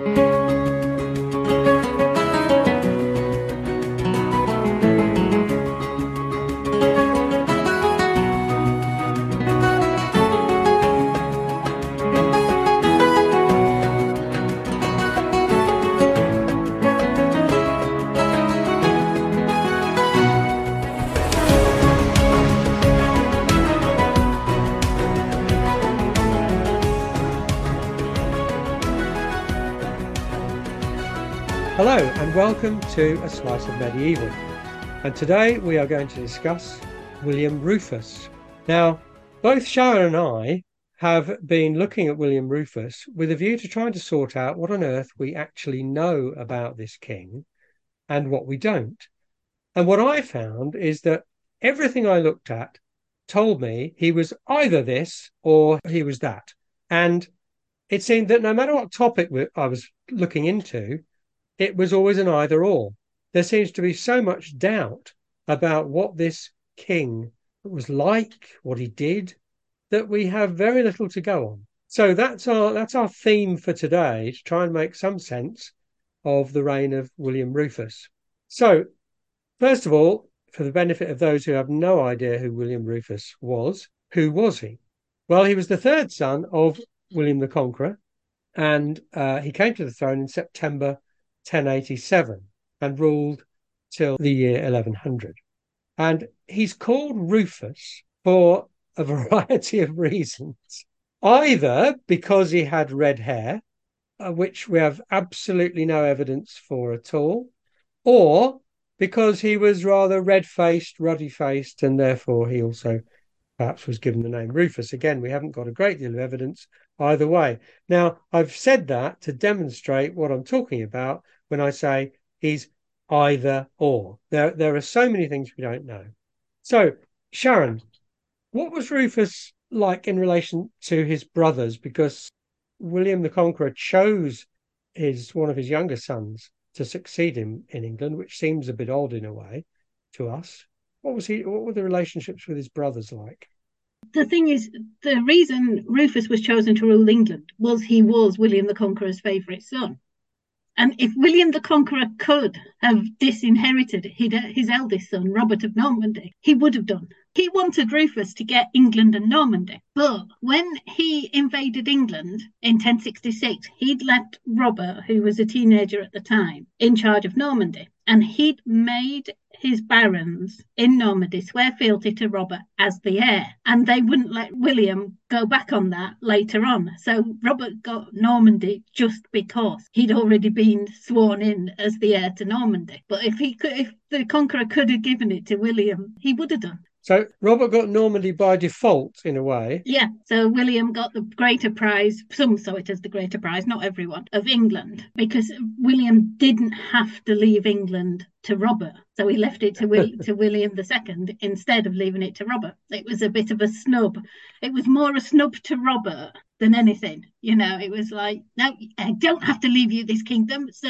Hello, welcome to A Slice of Medieval. And today we are going to discuss William Rufus. Now, both Sharon and I have been looking at William Rufus with a view to trying to sort out what on earth we actually know about this king and what we don't. And what I found is that everything I looked at told me he was either this or he was that. And it seemed that no matter what topic I was looking into, it was always an either or. There seems to be so much doubt about what this king was like, what he did, that we have very little to go on. So that's our that's our theme for today to try and make some sense of the reign of William Rufus. So, first of all, for the benefit of those who have no idea who William Rufus was, who was he? Well, he was the third son of William the Conqueror, and uh, he came to the throne in September 1087 and ruled till the year 1100. And he's called Rufus for a variety of reasons. Either because he had red hair, uh, which we have absolutely no evidence for at all, or because he was rather red faced, ruddy faced, and therefore he also perhaps was given the name Rufus. Again, we haven't got a great deal of evidence either way. Now, I've said that to demonstrate what I'm talking about when I say he's either or. There, there are so many things we don't know. So, Sharon, what was Rufus like in relation to his brothers? Because William the Conqueror chose his one of his younger sons to succeed him in England, which seems a bit odd in a way to us. What was he? What were the relationships with his brothers like? The thing is, the reason Rufus was chosen to rule England was he was William the Conqueror's favourite son. And if William the Conqueror could have disinherited his eldest son, Robert of Normandy, he would have done. He wanted Rufus to get England and Normandy. But when he invaded England in 1066, he'd left Robert, who was a teenager at the time, in charge of Normandy. And he'd made his barons in Normandy swear fealty to Robert as the heir, and they wouldn't let William go back on that later on. So Robert got Normandy just because he'd already been sworn in as the heir to Normandy. But if he could, if the conqueror could have given it to William, he would have done. So Robert got Normandy by default, in a way. Yeah. So William got the greater prize. Some saw it as the greater prize, not everyone, of England, because William didn't have to leave England to Robert. So he left it to, Will- to William II instead of leaving it to Robert. It was a bit of a snub. It was more a snub to Robert than anything. You know, it was like, no, I don't have to leave you this kingdom. So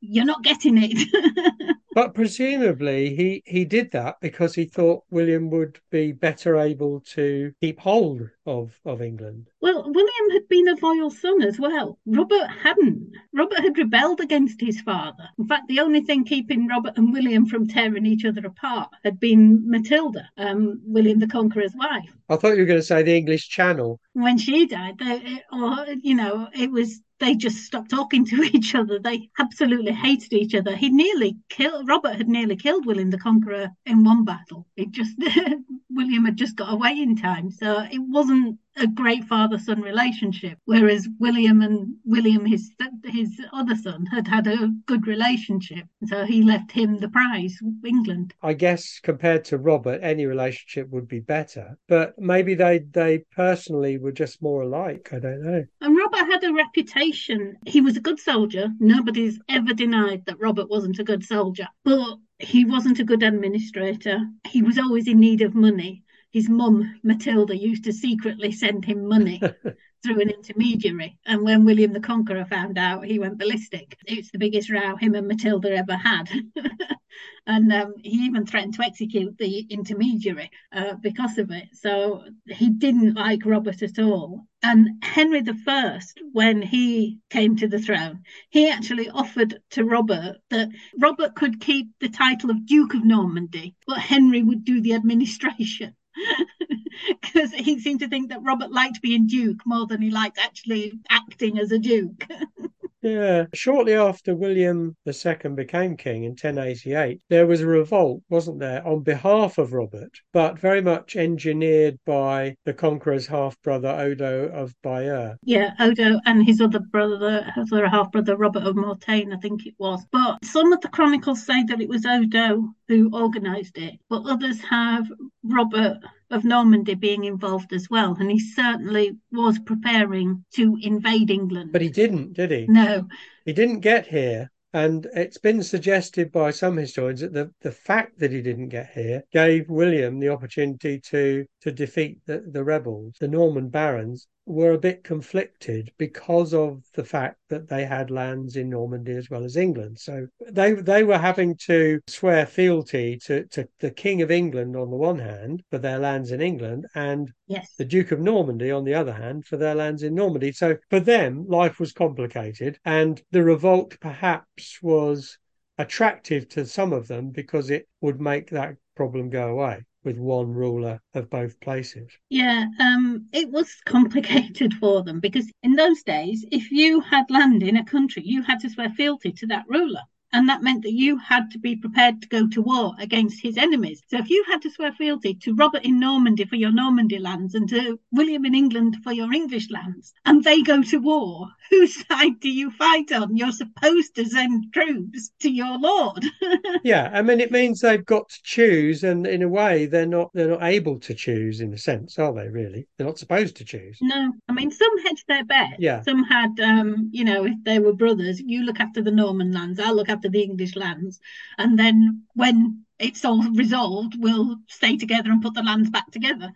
you're not getting it. but presumably he he did that because he thought William would be better able to keep hold of of England. Well, William had been a loyal son as well. Robert hadn't. Robert had rebelled against his father. In fact, the only thing keeping Robert and William from tearing each other apart had been Matilda, um, William the Conqueror's wife. I thought you were going to say the English Channel. When she died, they, or you know, it was they just stopped talking to each other. They absolutely hated each other. He nearly killed Robert had nearly killed William the Conqueror in one battle. It just William had just got away in time, so it wasn't a great father son relationship. Whereas William and William, his his other son, had had a good relationship, so he left him the prize, England. I guess compared to Robert, any relationship would be better, but maybe they they personally were just more alike. I don't know. And Robert had a reputation. He was a good soldier. Nobody's ever denied that Robert wasn't a good soldier, but he wasn't a good administrator. He was always in need of money his mum, Matilda, used to secretly send him money through an intermediary. And when William the Conqueror found out, he went ballistic. It's the biggest row him and Matilda ever had. and um, he even threatened to execute the intermediary uh, because of it. So he didn't like Robert at all. And Henry I, when he came to the throne, he actually offered to Robert that Robert could keep the title of Duke of Normandy, but Henry would do the administration. because he seemed to think that Robert liked being Duke more than he liked actually acting as a Duke. Yeah. Shortly after William II became king in 1088, there was a revolt, wasn't there, on behalf of Robert, but very much engineered by the conqueror's half brother Odo of Bayeux. Yeah, Odo and his other brother, his other half brother, Robert of Mortain, I think it was. But some of the chronicles say that it was Odo who organised it, but others have Robert of Normandy being involved as well. And he certainly was preparing to invade England. But he didn't, did he? No. He didn't get here. And it's been suggested by some historians that the, the fact that he didn't get here gave William the opportunity to to defeat the, the rebels, the Norman barons, were a bit conflicted because of the fact that they had lands in Normandy as well as England. So they they were having to swear fealty to, to the King of England on the one hand for their lands in England and yes. the Duke of Normandy on the other hand for their lands in Normandy. So for them life was complicated and the revolt perhaps was attractive to some of them because it would make that problem go away with one ruler of both places. Yeah, um, it was complicated for them because in those days, if you had land in a country, you had to swear fealty to that ruler. And that meant that you had to be prepared to go to war against his enemies. So if you had to swear fealty to Robert in Normandy for your Normandy lands and to William in England for your English lands, and they go to war, whose side do you fight on? You're supposed to send troops to your lord. yeah, I mean it means they've got to choose, and in a way they're not they're not able to choose in a sense, are they? Really, they're not supposed to choose. No, I mean some hedged their bet. Yeah, some had, um, you know, if they were brothers, you look after the Norman lands, I'll look after the English lands, and then when it's all resolved, we'll stay together and put the lands back together.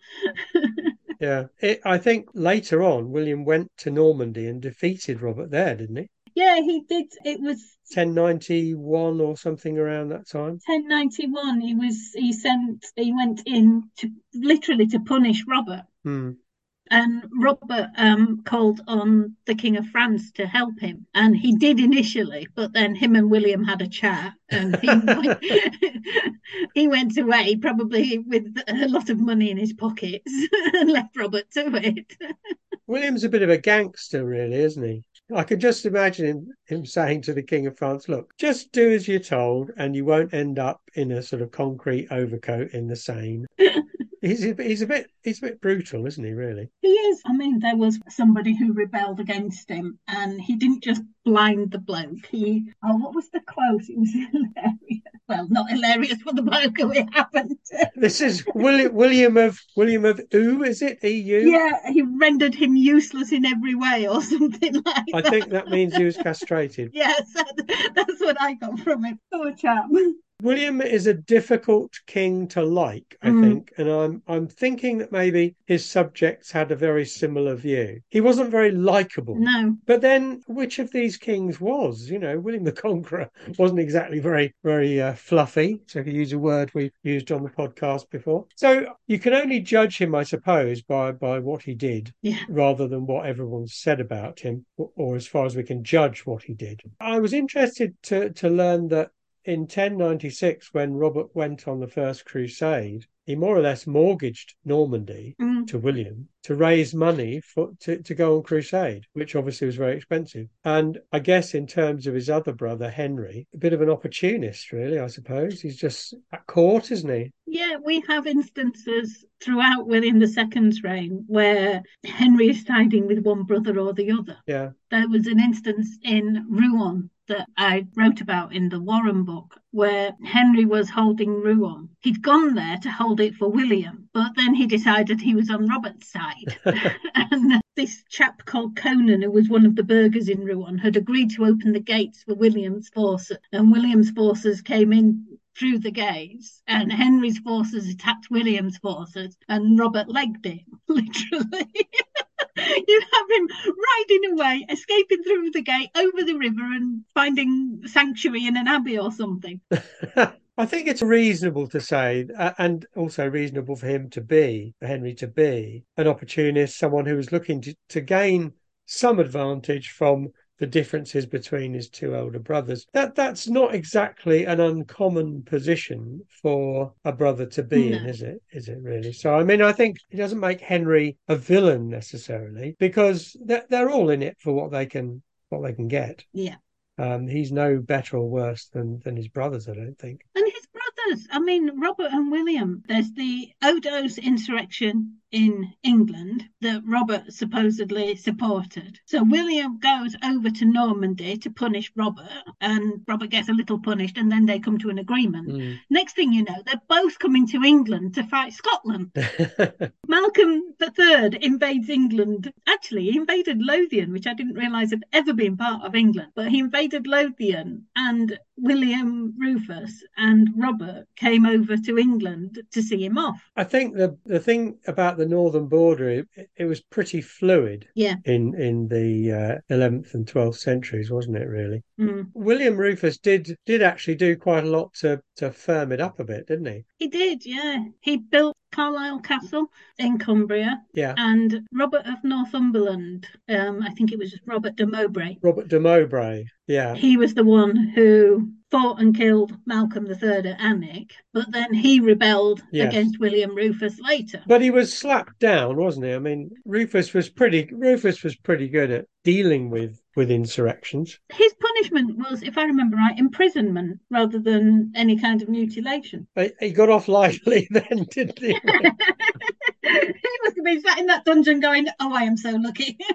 Yeah, it, I think later on William went to Normandy and defeated Robert there, didn't he? Yeah, he did. It was 1091 or something around that time. 1091. He was he sent he went in to literally to punish Robert. Hmm and Robert um, called on the King of France to help him, and he did initially, but then him and William had a chat, and he, went, he went away probably with a lot of money in his pockets and left Robert to it. William's a bit of a gangster, really, isn't he? I could just imagine him, him saying to the King of France, Look, just do as you're told, and you won't end up in a sort of concrete overcoat in the Seine he's a, he's a bit he's a bit brutal, isn't he? Really, he is. I mean, there was somebody who rebelled against him, and he didn't just blind the bloke. He oh, what was the quote? It was hilarious. Well, not hilarious for the bloke who it happened. this is William William of William of Eu, is it? EU? Yeah, he rendered him useless in every way, or something like I that. think that means he was castrated. yes, that's what I got from it. Poor chap. William is a difficult king to like, I mm. think, and I'm I'm thinking that maybe his subjects had a very similar view. He wasn't very likable. No. But then which of these kings was? You know, William the Conqueror wasn't exactly very very uh, fluffy, so I could use a word we've used on the podcast before. So you can only judge him, I suppose, by by what he did, yeah. rather than what everyone said about him, or, or as far as we can judge what he did. I was interested to to learn that in 1096, when Robert went on the First Crusade, he more or less mortgaged Normandy mm. to William to raise money for to, to go on crusade, which obviously was very expensive. And I guess in terms of his other brother Henry, a bit of an opportunist, really, I suppose. He's just at court, isn't he? Yeah, we have instances throughout William II's reign where Henry is siding with one brother or the other. Yeah. There was an instance in Rouen that I wrote about in the Warenne book, where Henry was holding Rouen. He'd gone there to hold it for William, but then he decided he was on Robert's side. and this chap called Conan, who was one of the burghers in Rouen, had agreed to open the gates for William's forces, and William's forces came in through the gates, and Henry's forces attacked William's forces, and Robert legged it, literally. you have him riding away, escaping through the gate, over the river, and finding sanctuary in an abbey or something. I think it's reasonable to say, uh, and also reasonable for him to be, for Henry to be, an opportunist, someone who is looking to, to gain some advantage from the differences between his two elder brothers. That that's not exactly an uncommon position for a brother to be No. in, is it? Is it really? So I mean, I think it doesn't make Henry a villain necessarily because they're, they're all in it for what they can what they can get. Yeah. Um, he's no better or worse than than his brothers, I don't think. And his brothers, I mean, Robert and William, there's the Odo's insurrection in England that Robert supposedly supported. So William goes over to Normandy to punish Robert, and Robert gets a little punished, and then they come to an agreement. Mm. Next thing you know, they're both coming to England to fight Scotland. Malcolm III invades England. Actually, he invaded Lothian, which I didn't realise had ever been part of England. But he invaded Lothian, and William Rufus and Robert came over to England to see him off. I think the the thing about the northern border, it, it was pretty fluid Yeah. in in the uh, 11th and 12th centuries, wasn't it? Really, Mm. William Rufus did did actually do quite a lot to to firm it up a bit, didn't he? He did, yeah. He built Carlisle Castle in Cumbria, Yeah. and Robert of Northumberland, um, I think it was Robert de Mowbray, Robert de Mowbray. Yeah. he was the one who fought and killed Malcolm III at Alnwick, but then he rebelled Yes. against William Rufus later. But he was slapped down, wasn't he? I mean, Rufus was pretty Rufus was pretty good at dealing with with insurrections. His punishment was, if I remember right, imprisonment rather than any kind of mutilation. He he got off lightly then, didn't he? he must have been sat in that dungeon going, Oh, I am so lucky.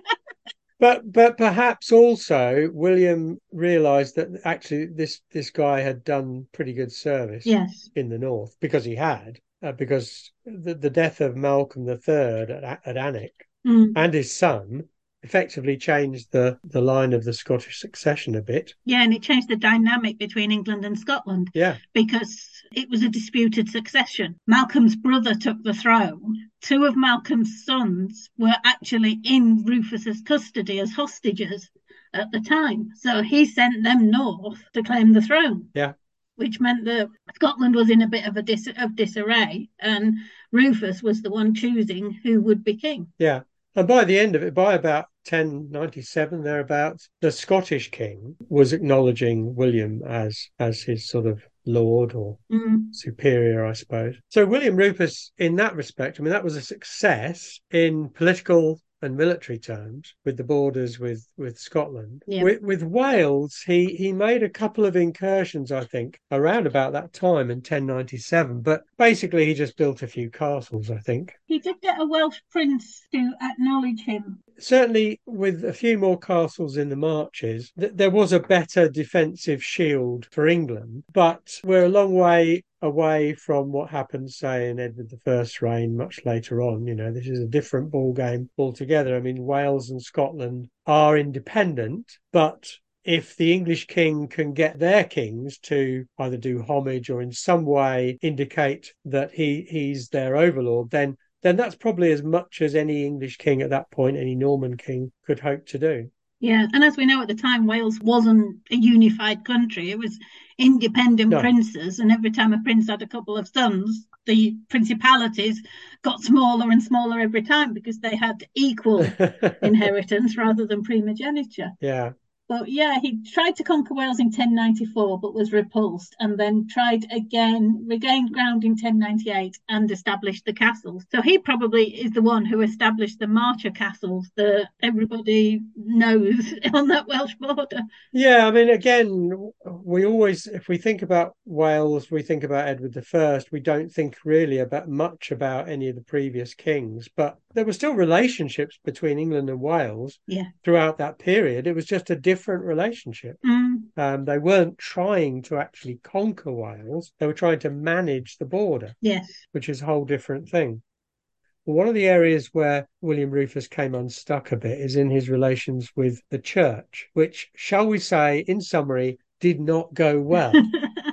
But but perhaps also William realised that actually this this guy had done pretty good service yes. in the north because he had uh, because the, the death of Malcolm III at, at Alnwick Mm. and his son effectively changed the the line of the Scottish succession a bit. Yeah, and it changed the dynamic between England and Scotland Yeah, because it was a disputed succession. Malcolm's brother took the throne. Two of Malcolm's sons were actually in Rufus's custody as hostages at the time. So he sent them north to claim the throne. Yeah. Which meant that Scotland was in a bit of a dis- of disarray, and Rufus was the one choosing who would be king. yeah. And by the end of it, by about 1097 thereabouts, the Scottish king was acknowledging William as as his sort of lord or Mm. superior, I suppose. So William Rufus, in that respect, I mean, that was a success in political and military terms with the borders with with Scotland. Yeah. With, with Wales, he he made a couple of incursions, I think, around about that time in 1097. But basically, he just built a few castles, I think. He did get a Welsh prince to acknowledge him. Certainly, with a few more castles in the marches, th- there was a better defensive shield for England. But we're a long way away from what happened, say, in Edward I's reign much later on. You know, this is a different ball game altogether. I mean, Wales and Scotland are independent, but if the English king can get their kings to either do homage or in some way indicate that he he's their overlord, then then that's probably as much as any English king at that point, any Norman king could hope to do. Yeah, and as we know at the time, Wales wasn't a unified country. It was independent No. princes, and every time a prince had a couple of sons, the principalities got smaller and smaller every time because they had equal inheritance rather than primogeniture. yeah, But yeah, he tried to conquer Wales in 1094 but was repulsed and then tried again, regained ground in 1098 and established the castles. So he probably is the one who established the Marcher castles that everybody knows on that Welsh border. yeah. I mean, again, we always, if we think about Wales, we think about Edward I. We don't think really about much about any of the previous kings, but there were still relationships between England and Wales Yeah. throughout that period. It was just a different relationship. Mm, Um, they weren't trying to actually conquer Wales; they were trying to manage the border. yes. which is a whole different thing. One of the areas where William Rufus came unstuck a bit is in his relations with the church, which, shall we say, in summary, did not go well.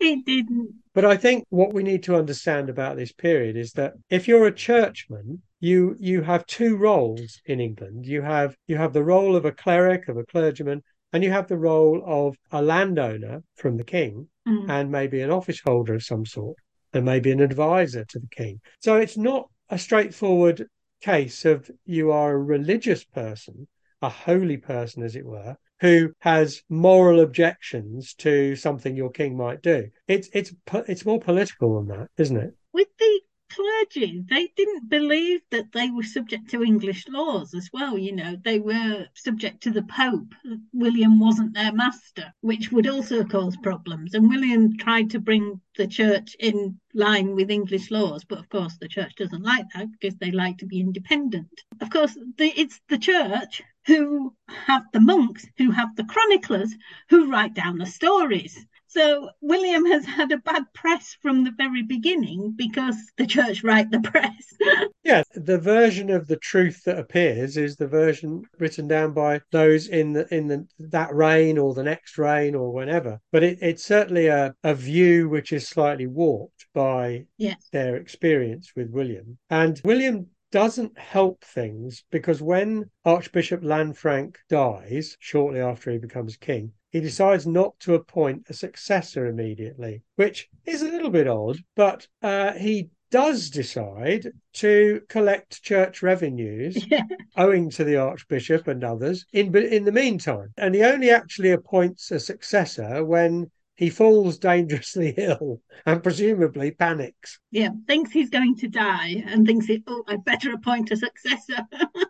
it didn't. but I think what we need to understand about this period is that if you're a churchman, you you have two roles in England. You have you have the role of a cleric, of a clergyman, and you have the role of a landowner from the king Mm. and maybe an office holder of some sort and maybe an advisor to the king. So it's not a straightforward case of you are a religious person, a holy person, as it were, who has moral objections to something your king might do. It's it's it's more political than that, isn't it? With the clergy, they didn't believe that they were subject to English laws as well. You know, they were subject to the Pope. William wasn't their master, which would also cause problems. And William tried to bring the church in line with English laws, but of course the church doesn't like that because they like to be independent. Of course, the, it's the church who have the monks, who have the chroniclers, who write down the stories. So William has had a bad press from the very beginning because the church write the press. Yeah, the version of the truth that appears is the version written down by those in the in the that reign or the next reign or whenever. But it, it's certainly a, a view which is slightly warped by yes. their experience with William. And William doesn't help things because when Archbishop Lanfranc dies shortly after he becomes king, he decides not to appoint a successor immediately, which is a little bit odd, but uh, he does decide to collect church revenues Yeah. owing to the archbishop and others in in the meantime and he only actually appoints a successor when he falls dangerously ill and presumably panics Yeah. Thinks he's going to die and thinks, it, oh, I better appoint a successor.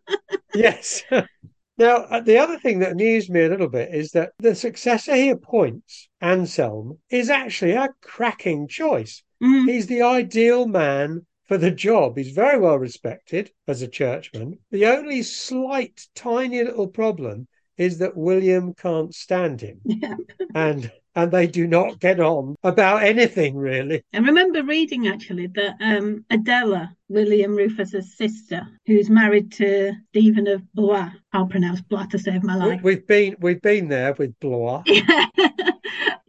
yes now uh, the other thing that amused me a little bit is that the successor he appoints anselm is actually a cracking choice Mm. He's the ideal man for the job. He's very well respected as a churchman. The only slight, tiny little problem is that William can't stand him, Yeah. and and they do not get on about anything really. I remember reading actually that um, Adela, William Rufus's sister, who's married to Stephen of Blois, I'll pronounce Blois to save my life. we've been we've been there with Blois. Yeah.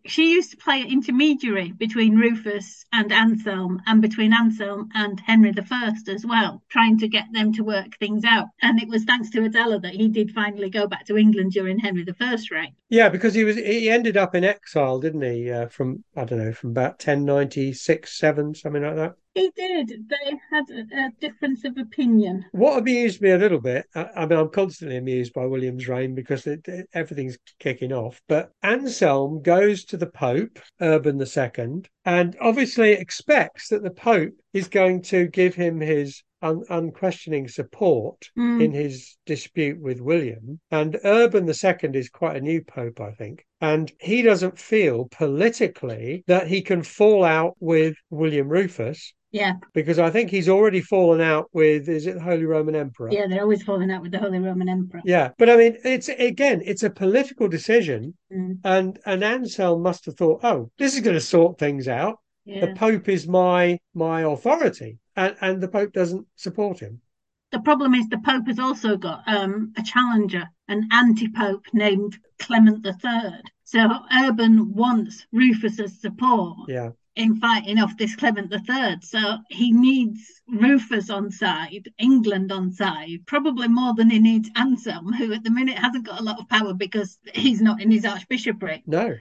she used to play intermediary between Rufus and Anselm and between Anselm and Henry I as well, trying to get them to work things out. And it was thanks to Adela that he did finally go back to England during Henry I's reign. Yeah, because he was he ended up in exile, didn't he? Uh, from I don't know, from about ten ninety six, seven, something like that. He did. They had a, a difference of opinion. What amused me a little bit, I, I mean, I'm constantly amused by William's reign because it, it- everything's kicking off. But Anselm goes to the Pope, Urban II, and obviously expects that the Pope is going to give him his un, unquestioning support Mm. in his dispute with William. And Urban II is quite a new Pope, I think. And he doesn't feel politically that he can fall out with William Rufus Yeah, because I think he's already fallen out with is it the Holy Roman Emperor? yeah, they're always falling out with the Holy Roman Emperor. Yeah, but I mean, it's again, it's a political decision, Mm. and and Anselm must have thought, oh, this is going to sort things out. Yeah. The Pope is my my authority, and and the Pope doesn't support him. The problem is the Pope has also got um, a challenger, an anti-Pope named Clement III. So Urban wants Rufus's support Yeah, in fighting off this Clement III. So he needs Rufus on side, England on side, probably more than he needs Anselm, who at the minute hasn't got a lot of power because he's not in his archbishopric. no,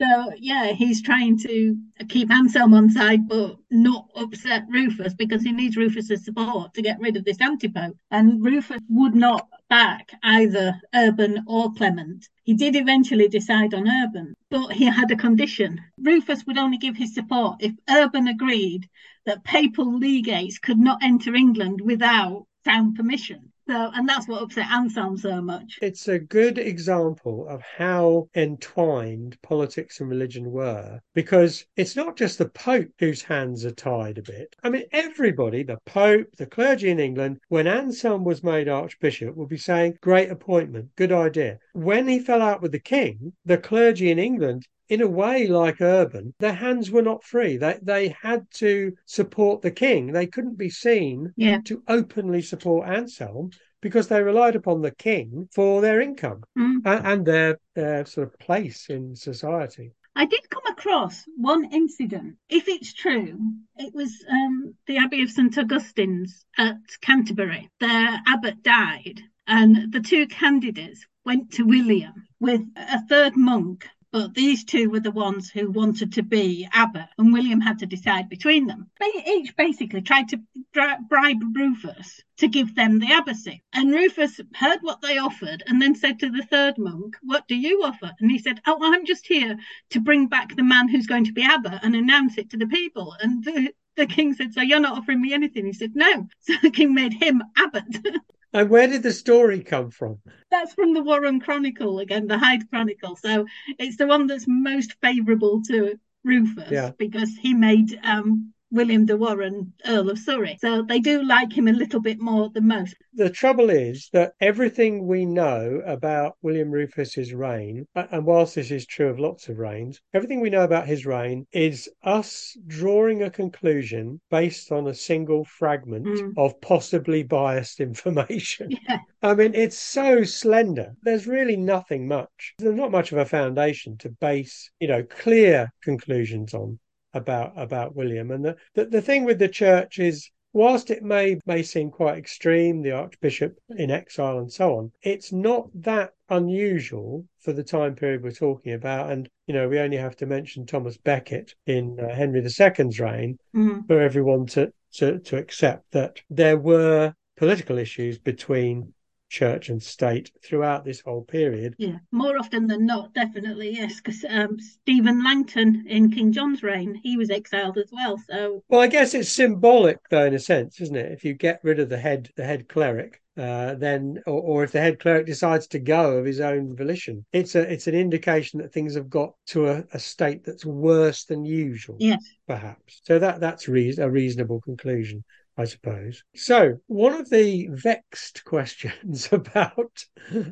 So yeah, he's trying to keep Anselm on side, but not upset Rufus because he needs Rufus's support to get rid of this antipope. And Rufus would not back either Urban or Clement. He did eventually decide on Urban, but he had a condition. Rufus would only give his support if Urban agreed that papal legates could not enter England without crown permission. So, and that's what upset Anselm so much. it's a good example of how entwined politics and religion were, because it's not just the Pope whose hands are tied a bit. I mean, everybody, the Pope, the clergy in England, when Anselm was made Archbishop, would be saying, Great appointment, good idea. When he fell out with the king, the clergy in England in a way like urban their hands were not free they they had to support the king they couldn't be seen Yeah. to openly support anselm because they relied upon the king for their income Mm. and, and their their sort of place in society I did come across one incident. If it's true, it was um, the Abbey of St Augustine's at Canterbury. Their abbot died, And the two candidates went to William with a third monk but these two were the ones who wanted to be abbot, and William had to decide between them. They each basically tried to bribe Rufus to give them the abbacy. And Rufus heard what they offered and then said to the third monk, What do you offer? And he said, Oh, I'm just here to bring back the man who's going to be abbot and announce it to the people. And the, the king said, So you're not offering me anything? He said, No. So the king made him abbot. And where did the story come from? That's from the Warenne Chronicle again, the Hyde Chronicle. So it's the one that's most favourable to Rufus yeah. because he made um, William de Warenne, Earl of Surrey. So they do like him a little bit more than most. The trouble is that everything we know about William Rufus's reign, and whilst this is true of lots of reigns, everything we know about his reign is us drawing a conclusion based on a single fragment mm. of possibly biased information. Yeah. I mean, it's so slender. There's really nothing much. There's not much of a foundation to base, you know, clear conclusions on about about William. And the, the, the thing with the church is whilst it may may seem quite extreme, the Archbishop in exile and so on, it's not that unusual for the time period we're talking about. And you know, we only have to mention Thomas Becket in uh, Henry II's reign mm-hmm. for everyone to, to to accept that there were political issues between church and state throughout this whole period. Yeah, more often than not, definitely yes. Because um, Stephen Langton in King John's reign, he was exiled as well. So, well, I guess it's symbolic, though, in a sense, isn't it? If you get rid of the head, the head cleric. Uh, then, or, or if the head cleric decides to go of his own volition, it's a it's an indication that things have got to a, a state that's worse than usual. Yes, perhaps. So that that's re- a reasonable conclusion. I suppose. So one of the vexed questions about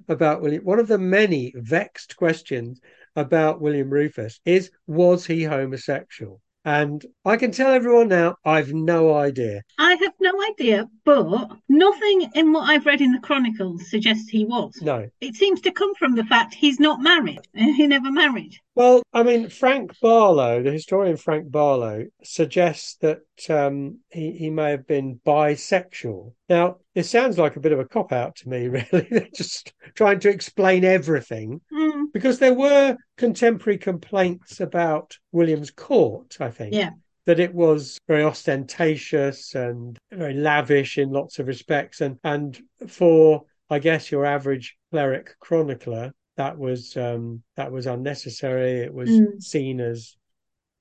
about William, one of the many vexed questions about William Rufus is was he homosexual? And I can tell everyone now, I've no idea. I have no idea, but nothing in what I've read in the Chronicles suggests he was. No. It seems to come from the fact he's not married. Eh, he never married. Well, I mean, Frank Barlow, the historian Frank Barlow, suggests that um, he, he may have been bisexual. Now, it sounds like a bit of a cop out to me, really. They're just trying to explain everything mm. because there were contemporary complaints about William's court, I think. Yeah. That it was very ostentatious and very lavish in lots of respects. And, and for, I guess, your average cleric chronicler, that was um, that was unnecessary. It was mm. seen as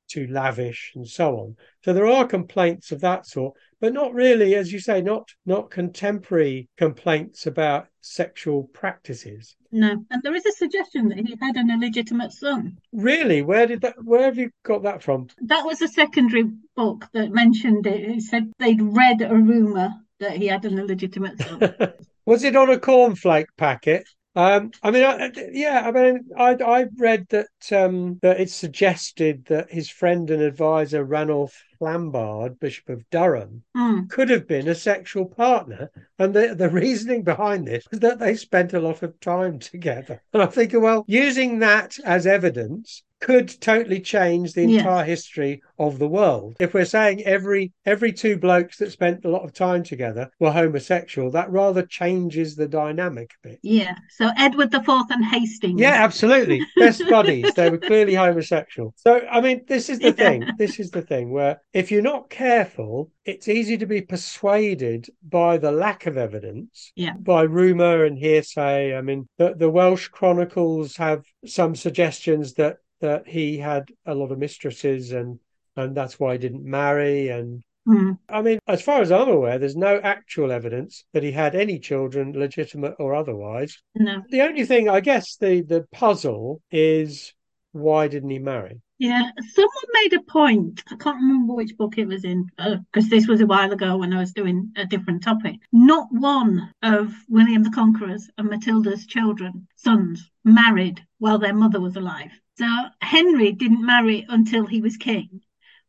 too lavish and so on. So there are complaints of that sort, but not really, as you say, not not contemporary complaints about sexual practices. No, and there is a suggestion that he had an illegitimate son. Really? Where did that? Where have you got that from? That was a secondary book that mentioned it. It said they'd read a rumor that he had an illegitimate son. was it on a cornflake packet? Um, I mean, I, yeah, I mean, I I read that um, that it suggested that his friend and advisor Ranulph Flambard, Bishop of Durham, mm. could have been a sexual partner, and the the reasoning behind this was that they spent a lot of time together. And I'm thinking, well, using that as evidence could totally change the entire yeah. history of the world. If we're saying every every two blokes that spent a lot of time together were homosexual, that rather changes the dynamic a bit. Yeah. So Edward the Fourth and Hastings. Yeah, absolutely. Best buddies. They were clearly homosexual. So I mean, this is the yeah. thing. This is the thing where if you're not careful, it's easy to be persuaded by the lack of evidence, yeah. by rumour and hearsay. I mean, the, the Welsh chronicles have some suggestions that that he had a lot of mistresses and and that's why he didn't marry and mm. I mean, as far as I'm aware, there's no actual evidence that he had any children, legitimate or otherwise. No. The only thing, I guess, the the puzzle is why didn't he marry? Yeah, someone made a point. I can't remember which book it was in because uh, this was a while ago when I was doing a different topic. Not one of William the Conqueror's and Matilda's children, sons, married while their mother was alive. So Henry didn't marry until he was king.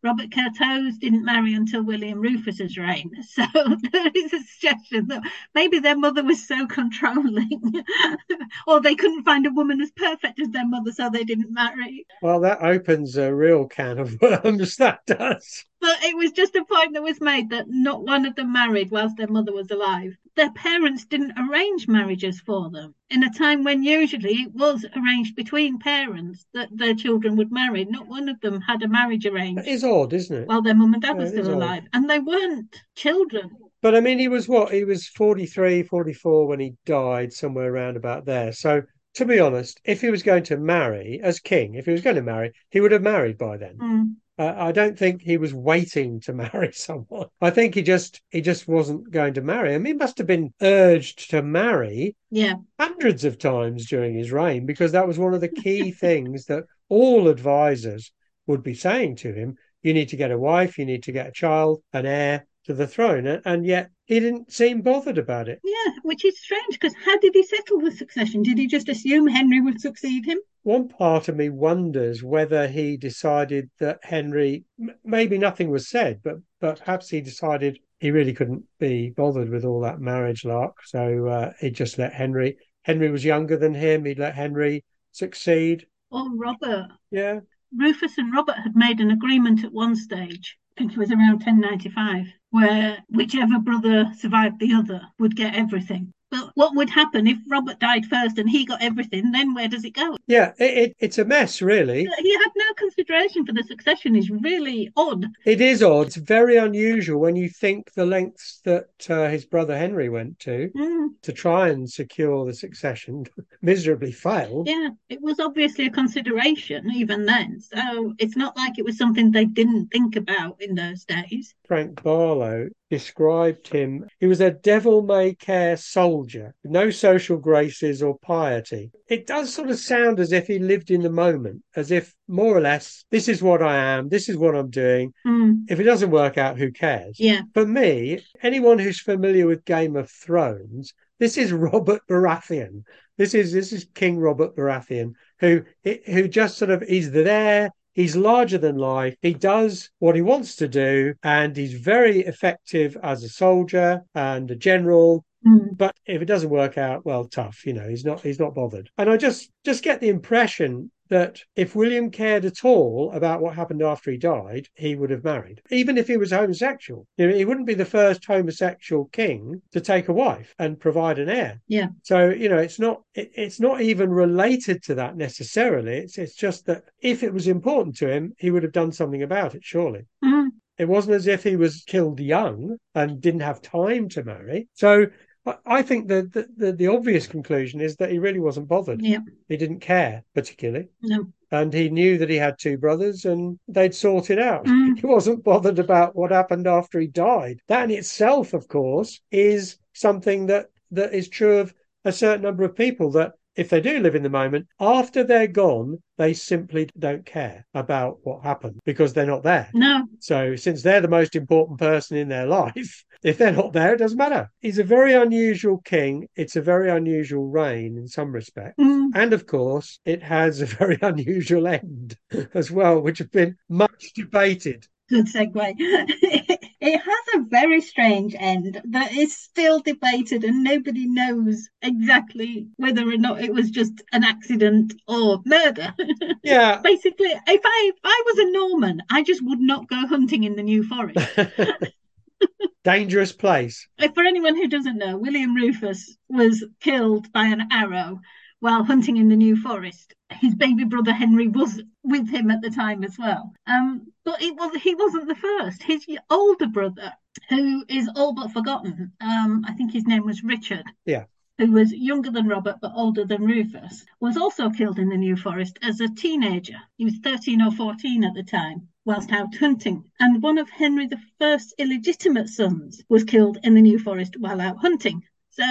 Robert Curthose didn't marry until William Rufus's reign. So there is a suggestion that maybe their mother was so controlling, or they couldn't find a woman as perfect as their mother, so they didn't marry. Well, that opens a real can of worms. That does. But it was just a point that was made that not one of them married whilst their mother was alive. Their parents didn't arrange marriages for them in a time when usually it was arranged between parents that their children would marry. Not one of them had a marriage arranged. It is odd, isn't it? While their mum and dad Yeah, were still odd. alive, and they weren't children. But I mean, he was what? He was 43, 44 when he died, somewhere around about there. So, to be honest, if he was going to marry as king, if he was going to marry, he would have married by then. Mm, Uh, I don't think he was waiting to marry someone. I think he just he just wasn't going to marry. I mean, he must have been urged to marry yeah, hundreds of times during his reign because that was one of the key things that all advisors would be saying to him. You need to get a wife, you need to get a child, an heir to the throne. And, and yet he didn't seem bothered about it. yeah, which is strange because how did he settle the succession? Did he just assume Henry would succeed him? One part of me wonders whether he decided that Henry, maybe nothing was said, but, but perhaps he decided he really couldn't be bothered with all that marriage lark. So uh, he just let Henry, Henry was younger than him, he'd let Henry succeed. Or Robert? Yeah. Rufus and Robert had made an agreement at one stage, I think it was around 1095, where whichever brother survived the other would get everything. But what would happen if Robert died first and he got everything? Then where does it go? Yeah, it, it, it's a mess, really. He had no consideration for the succession. Is really odd. It is odd. It's very unusual when you think the lengths that uh, his brother Henry went to Mm, to try and secure the succession, miserably failed. yeah, it was obviously a consideration even then. So it's not like it was something they didn't think about in those days. Frank Barlow described him. He was a devil may care soldier, no social graces or piety. It does sort of sound as if he lived in the moment, as if more or less, this is what I am, this is what I'm doing. Mm, If it doesn't work out, who cares? yeah, For me, anyone who's familiar with Game of Thrones, this is Robert Baratheon. This is this is King Robert Baratheon, who who just sort of is there. He's larger than life. He does what he wants to do, and he's very effective as a soldier and a general. mm, But if it doesn't work out, well, tough. You know, he's not he's not bothered. And I just just get the impression that if William cared at all about what happened after he died, he would have married, even if he was homosexual. You know, he wouldn't be the first homosexual king to take a wife and provide an heir. yeah, So you know, it's not it, it's not even related to that necessarily. It's it's just that if it was important to him, he would have done something about it. Surely. mm, It wasn't as if he was killed young and didn't have time to marry. So I- think that the, the, the obvious conclusion is that he really wasn't bothered. yeah, He didn't care particularly. no, And he knew that he had two brothers and they'd sort it out. Mm. He wasn't bothered about what happened after he died. That in itself, of course, is something that, that is true of a certain number of people that if they do live in the moment, after they're gone, they simply don't care about what happened because they're not there. no, So, since they're the most important person in their life, if they're not there, it doesn't matter. He's a very unusual king. It's a very unusual reign in some respects. mm, And of course, it has a very unusual end as well, which has been much debated. good segue. It has a very strange end that is still debated, and nobody knows exactly whether or not it was just an accident or murder. Yeah. Basically, if I if I was a Norman, I just would not go hunting in the New Forest. Dangerous place. If for anyone who doesn't know, William Rufus was killed by an arrow while hunting in the New Forest. His baby brother Henry was with him at the time as well. Um, but it was he wasn't the first. His older brother, who is all but forgotten, um, I think his name was Richard. Yeah. Who was younger than Robert but older than Rufus, was also killed in the New Forest as a teenager. He was 13 or 14 at the time, whilst out hunting. And one of Henry I's illegitimate sons was killed in the New Forest while out hunting. So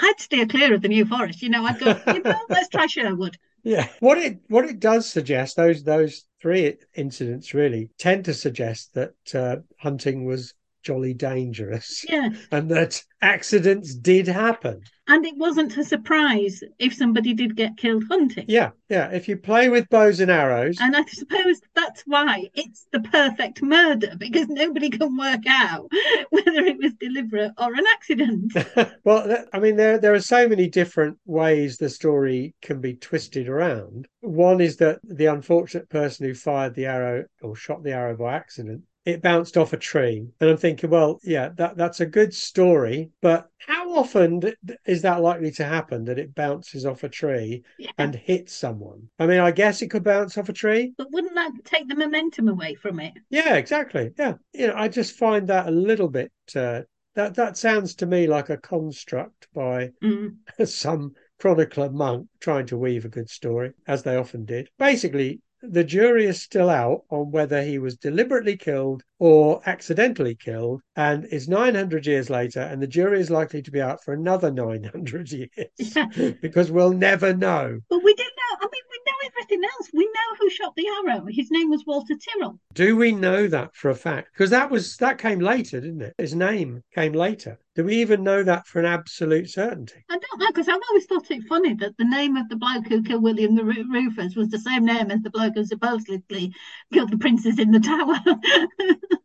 I'd steer clear of the New Forest. You know, I'd go, you know, let's try Sherwood. Yeah. What it what it does suggest, those those three incidents really tend to suggest that uh, hunting was jolly dangerous Yeah. and that accidents did happen. And it wasn't a surprise if somebody did get killed hunting. Yeah, yeah. If you play with bows and arrows, And I suppose that's why it's the perfect murder because nobody can work out whether it was deliberate or an accident. well, I mean, there there are so many different ways the story can be twisted around. One is that the unfortunate person who fired the arrow or shot the arrow by accident it bounced off a tree. And I'm thinking, well, yeah, that, that's a good story, but how often is that likely to happen that it bounces off a tree yeah. and hits someone? I mean, I guess it could bounce off a tree. But wouldn't that take the momentum away from it? Yeah, exactly. Yeah. You know, I just find that a little bit uh, that that sounds to me like a construct by mm. some chronicler monk trying to weave a good story, as they often did. Basically, the jury is still out on whether he was deliberately killed or accidentally killed, and is 900 years later, and the jury is likely to be out for another 900 years yeah. because we'll never know. But we didn't know. I mean, everything else. We know who shot the arrow. His name was Walter Tyrrell. Do we know that for a fact? Because that was that came later, didn't it? His name came later. Do we even know that for an absolute certainty? I don't know because I've always thought it funny that the name of the bloke who killed William the Rufus was the same name as the bloke who supposedly killed the princes in the tower.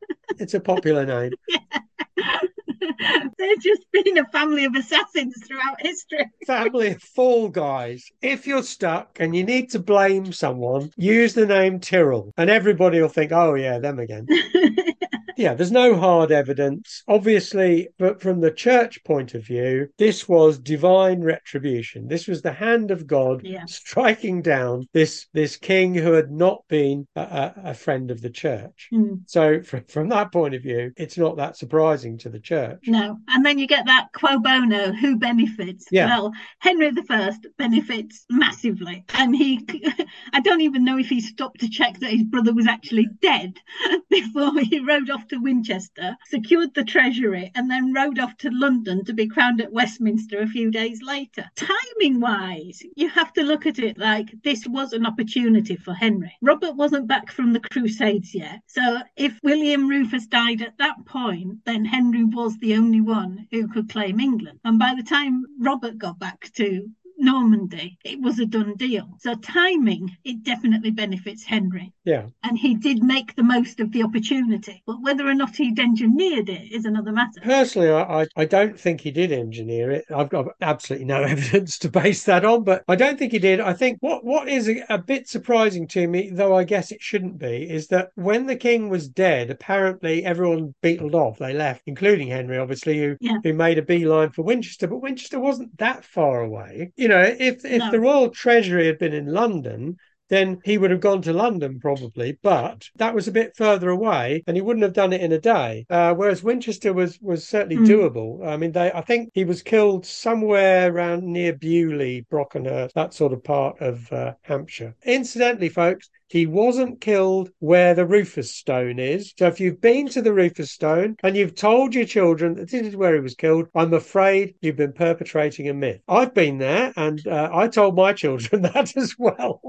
it's a popular name. Yeah. There's just been a family of assassins throughout history. family of fall guys. If you're stuck and you need to blame someone, use the name Tyrrell, and everybody will think, "Oh yeah, them again." yeah, there's no hard evidence. Obviously, but from the church point of view, this was divine retribution. This was the hand of God yeah. striking down this this king who had not been a, a friend of the church. Mm. So, from, from that point of view, it's not that surprising to the church. No, and then you get that quo bono, who benefits? Yeah. Well, Henry I benefits massively, and he, I don't even know if he stopped to check that his brother was actually dead before he rode off to Winchester, secured the treasury, and then rode off to London to be crowned at Westminster a few days later. Timing wise, you have to look at it like this was an opportunity for Henry. Robert wasn't back from the Crusades yet. So if William Rufus died at that point, then Henry was the only one who could claim England. And by the time Robert got back to Normandy, it was a done deal. So timing, it definitely benefits Henry. Yeah. And he did make the most of the opportunity. But whether or not he'd engineered it is another matter. Personally, I, I don't think he did engineer it. I've got absolutely no evidence to base that on, but I don't think he did. I think what, what is a, a bit surprising to me, though I guess it shouldn't be, is that when the king was dead, apparently everyone beetled off. They left, including Henry, obviously, who, yeah. who made a beeline for Winchester. But Winchester wasn't that far away. You know, if if no. the Royal Treasury had been in London, then he would have gone to London probably, but that was a bit further away, and he wouldn't have done it in a day. Uh, whereas Winchester was was certainly mm. doable. I mean, they I think he was killed somewhere around near Beaulieu, Brockenhurst, that sort of part of uh, Hampshire. Incidentally, folks, he wasn't killed where the Rufus Stone is. So if you've been to the Rufus Stone and you've told your children that this is where he was killed, I'm afraid you've been perpetrating a myth. I've been there and uh, I told my children that as well.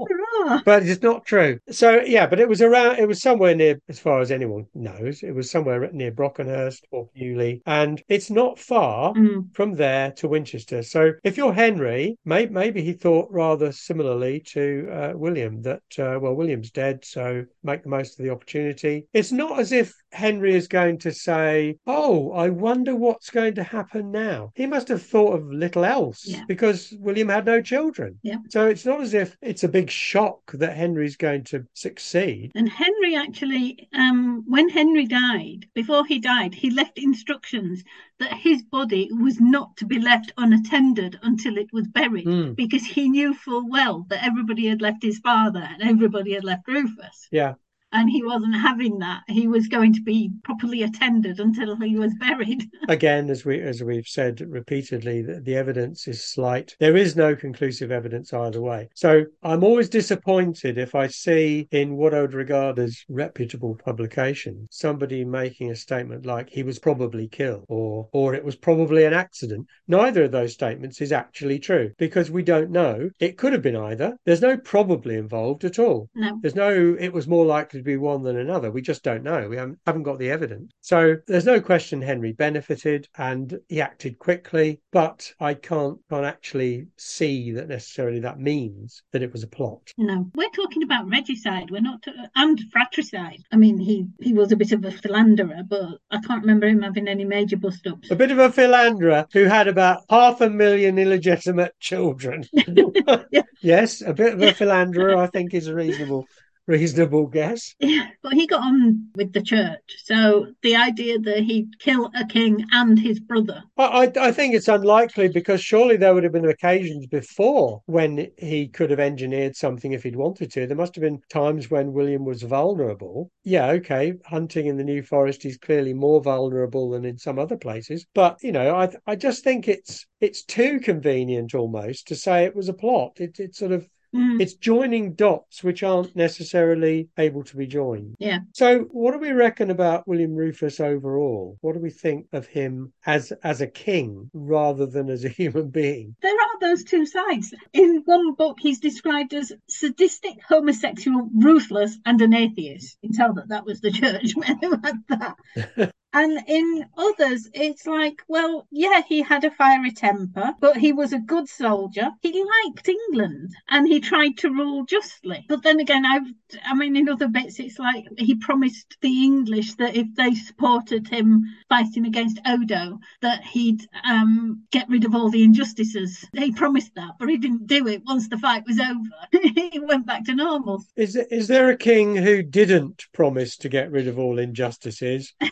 But it's not true. So yeah, but it was around, it was somewhere near, as far as anyone knows, it was somewhere near Brockenhurst or Beaulieu. And it's not far mm. from there to Winchester. So if you're Henry, may, maybe he thought rather similarly to uh, William that, uh, well, William's dead, so make the most of the opportunity. It's not as if Henry is going to say, Oh, I wonder what's going to happen now. He must have thought of little else yeah. because William had no children. Yeah. So it's not as if it's a big shock that Henry's going to succeed. And Henry actually, um, when Henry died, before he died, he left instructions that his body was not to be left unattended until it was buried mm. because he knew full well that everybody had left his father and everybody had left Rufus. Yeah and he wasn't having that. He was going to be properly attended until he was buried. Again, as we as we've said repeatedly, the, the evidence is slight. There is no conclusive evidence either way. So I'm always disappointed if I see in what I would regard as reputable publication somebody making a statement like he was probably killed or or it was probably an accident. Neither of those statements is actually true because we don't know. It could have been either. There's no probably involved at all. No. There's no it was more likely to be one than another. We just don't know. We haven't, haven't got the evidence. So there's no question Henry benefited and he acted quickly, but I can't can't actually see that necessarily that means that it was a plot. No, we're talking about regicide. We're not and fratricide. I mean, he he was a bit of a philanderer, but I can't remember him having any major bust ups. A bit of a philanderer who had about half a million illegitimate children. Yes, a bit of a philanderer, I think, is reasonable reasonable guess. Yeah, but he got on with the church. So the idea that he'd kill a king and his brother. I, I think it's unlikely because surely there would have been occasions before when he could have engineered something if he'd wanted to. There must have been times when William was vulnerable. Yeah, okay, hunting in the New Forest is clearly more vulnerable than in some other places. But you know, I I just think it's it's too convenient almost to say it was a plot. It it sort of Mm. It's joining dots which aren't necessarily able to be joined. Yeah. So, what do we reckon about William Rufus overall? What do we think of him as as a king rather than as a human being? There are those two sides. In one book, he's described as sadistic, homosexual, ruthless, and an atheist. You can tell that that was the church when they had that. And in others, it's like, well, yeah, he had a fiery temper, but he was a good soldier. He liked England and he tried to rule justly. But then again, I've, I mean, in other bits, it's like he promised the English that if they supported him fighting against Odo, that he'd um, get rid of all the injustices. He promised that, but he didn't do it once the fight was over. he went back to normal. Is, is there a king who didn't promise to get rid of all injustices?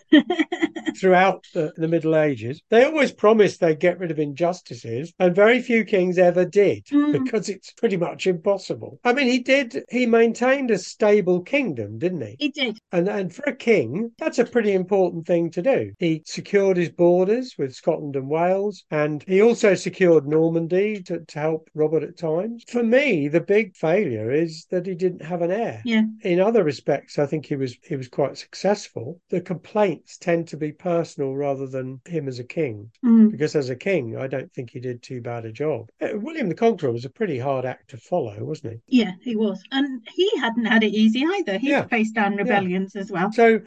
throughout the, the, Middle Ages. They always promised they'd get rid of injustices, and very few kings ever did mm. because it's pretty much impossible. I mean, he did, he maintained a stable kingdom, didn't he? He did. And, and for a king, that's a pretty important thing to do. He secured his borders with Scotland and Wales, and he also secured Normandy to, to help Robert at times. For me, the big failure is that he didn't have an heir. Yeah. In other respects, I think he was he was quite successful. The complaints tend to be personal rather than him as a king. Mm. Because as a king, I don't think he did too bad a job. Uh, William the Conqueror was a pretty hard act to follow, wasn't he? Yeah, he was. And he hadn't had it easy either. He yeah. faced down rebellions yeah. as well. So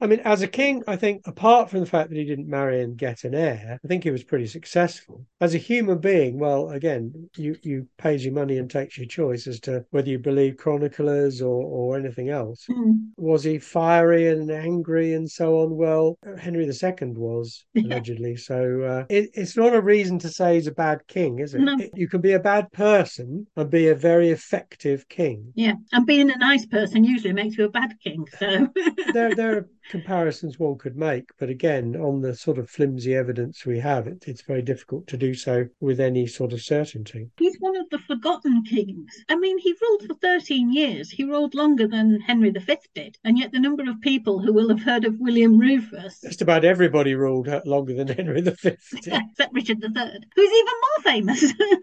I mean, as a king, I think apart from the fact that he didn't marry and get an heir, I think he was pretty successful. As a human being, well, again, you you pays your money and takes your choice as to whether you believe chroniclers or or anything else. Mm. Was he fiery and angry and so on? Well, Henry II was allegedly. so uh, it, it's not a reason to say he's a bad king, is it? No. it? You can be a bad person and be a very effective king. Yeah, and being a nice person usually makes you a bad king. So there there are comparisons one could make, but again, on the sort of flimsy evidence we have, it, it's very difficult to do so with any sort of certainty. He's one of the forgotten kings. I mean, he ruled for 13 years. He ruled longer than Henry V did, and yet the number of people who will have heard of William Rufus. Just about everybody ruled uh, longer than Henry V. Except Richard III, who's even more famous.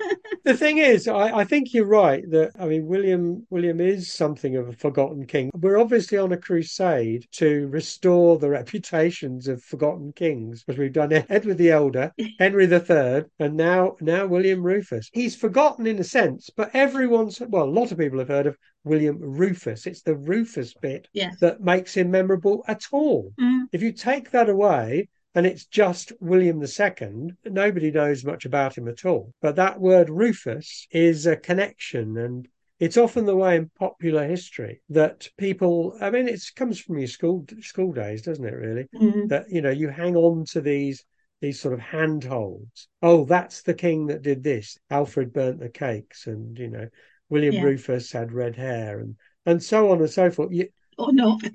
the thing is, I, I think you're right that, I mean, William, William is something of a forgotten king. We're obviously on a crusade to restore the reputations of forgotten kings, as we've done Edward the Elder, Henry the Third, and now now William Rufus. He's forgotten in a sense, but everyone's well, a lot of people have heard of William Rufus. It's the Rufus bit yes. that makes him memorable at all. Mm. If you take that away, and it's just William II. Nobody knows much about him at all. But that word Rufus is a connection and it's often the way in popular history that people i mean it comes from your school school days doesn't it really? Mm-hmm. that you know you hang on to these these sort of handholds. Oh that's the king that did this. Alfred burnt the cakes and you know william yeah. rufus had red hair and and so on and so forth. You, or not.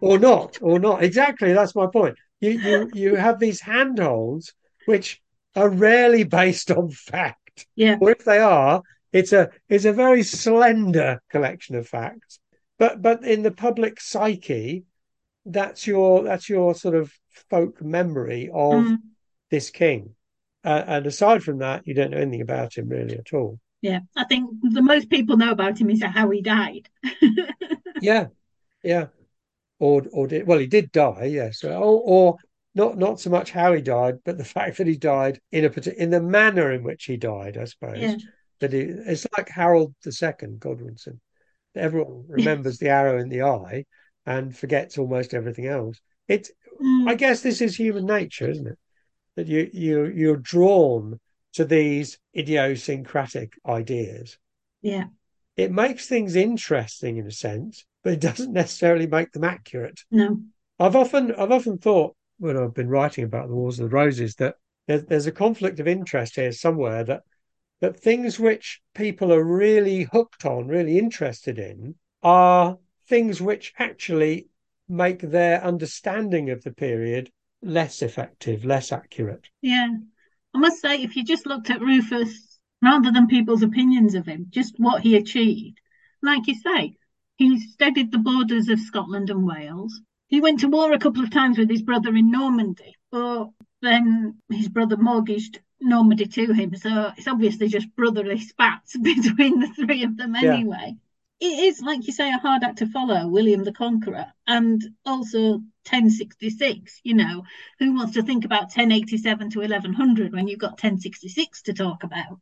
Or not or not. Exactly that's my point. You you you have these handholds which are rarely based on fact. Yeah. Or if they are it's a it's a very slender collection of facts, but but in the public psyche, that's your that's your sort of folk memory of mm. this king. Uh, and aside from that, you don't know anything about him really at all. Yeah, I think the most people know about him is how he died. yeah, yeah, or or did well he did die, yes, or, or not not so much how he died, but the fact that he died in a in the manner in which he died, I suppose. Yeah that it, it's like Harold II Godwinson. Everyone remembers the arrow in the eye and forgets almost everything else. It's, mm. I guess, this is human nature, isn't it? That you you you're drawn to these idiosyncratic ideas. Yeah, it makes things interesting in a sense, but it doesn't necessarily make them accurate. No, I've often I've often thought when I've been writing about the Wars of the Roses that there's, there's a conflict of interest here somewhere that that things which people are really hooked on, really interested in, are things which actually make their understanding of the period less effective, less accurate. Yeah. I must say, if you just looked at Rufus rather than people's opinions of him, just what he achieved, like you say, he studied the borders of Scotland and Wales. He went to war a couple of times with his brother in Normandy, but then his brother mortgaged Normandy to him. So it's obviously just brotherly spats between the three of them anyway. Yeah. It is, like you say, a hard act to follow, William the Conqueror, and also 1066. You know, who wants to think about 1087 to 1100 when you've got 1066 to talk about?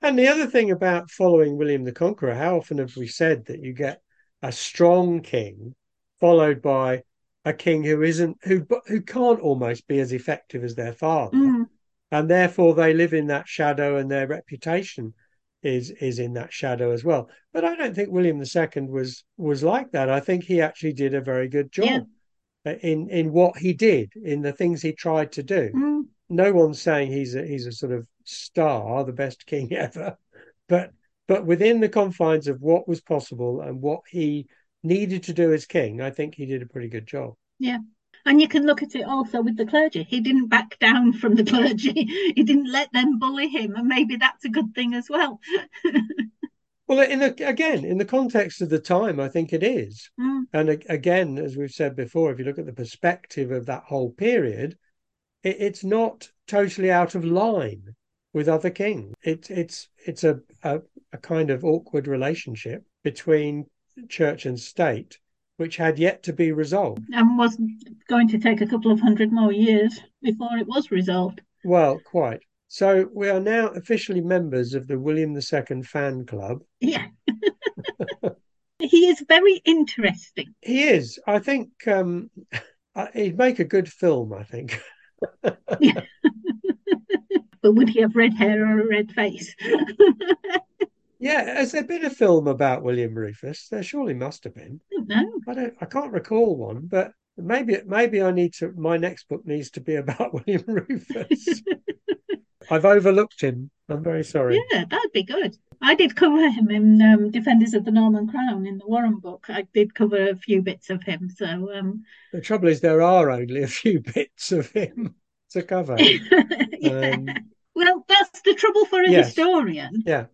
And the other thing about following William the Conqueror, how often have we said that you get a strong king followed by a king who isn't who who can't almost be as effective as their father mm. And therefore they live in that shadow and their reputation is is in that shadow as well but i don't think william ii was was like that i think he actually did a very good job yeah. in in what he did in the things he tried to do mm. no one's saying he's a he's a sort of star the best king ever but but within the confines of what was possible and what he needed to do as king, I think he did a pretty good job. Yeah. And you can look at it also with the clergy. He didn't back down from the clergy. He didn't let them bully him, and maybe that's a good thing as well. well, in the, again, in the context of the time, I think it is. Mm. And again, as we've said before, if you look at the perspective of that whole period, it, it's not totally out of line with other kings. It, it's it's a, a, a kind of awkward relationship between church and state, which had yet to be resolved. And was going to take a couple of hundred more years before it was resolved. Well, quite. So we are now officially members of the William II fan club. Yeah. he is very interesting. He is. I think um, he'd make a good film, I think. yeah but would he have red hair or a red face? Yeah, has there been a film about William Rufus? There surely must have been. No, I don't. I can't recall one, but maybe maybe I need to. My next book needs to be about William Rufus. I've overlooked him. I'm very sorry. Yeah, that'd be good. I did cover him in um, Defenders of the Norman Crown in the Warenne book. I did cover a few bits of him. So um... the trouble is, there are only a few bits of him to cover. yeah. Um, well, that's the trouble for a yes. historian. Yeah.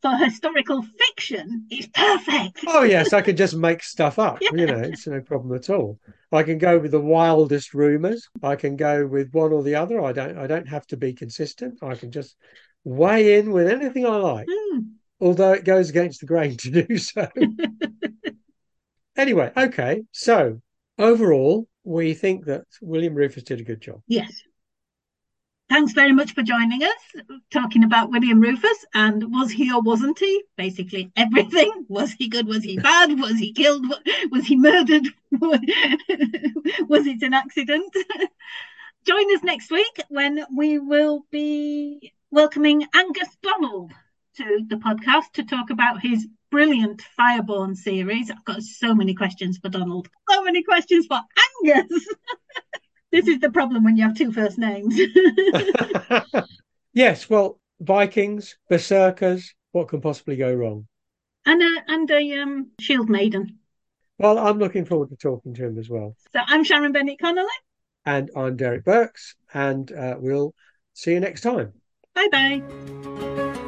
For historical fiction, it's perfect. Oh yes, I can just make stuff up. Yeah. You know, it's no problem at all. I can go with the wildest rumors. I can go with one or the other. I don't. I don't have to be consistent. I can just weigh in with anything I like, mm. although it goes against the grain to do so. anyway, okay. So overall, we think that William Rufus did a good job. Yes. Thanks very much for joining us, talking about William Rufus and was he or wasn't he? Basically everything. Was he good? Was he bad? Was he killed? Was he murdered? was it an accident? Join us next week when we will be welcoming Angus Donald to the podcast to talk about his brilliant Fireborn series. I've got so many questions for Donald, so many questions for Angus. This is the problem when you have two first names. yes, well, Vikings, Berserkers, what can possibly go wrong? And a, and a um, Shield Maiden. Well, I'm looking forward to talking to him as well. So I'm Sharon Bennett Connolly. And I'm Derek Birks, and uh, we'll see you next time. Bye bye.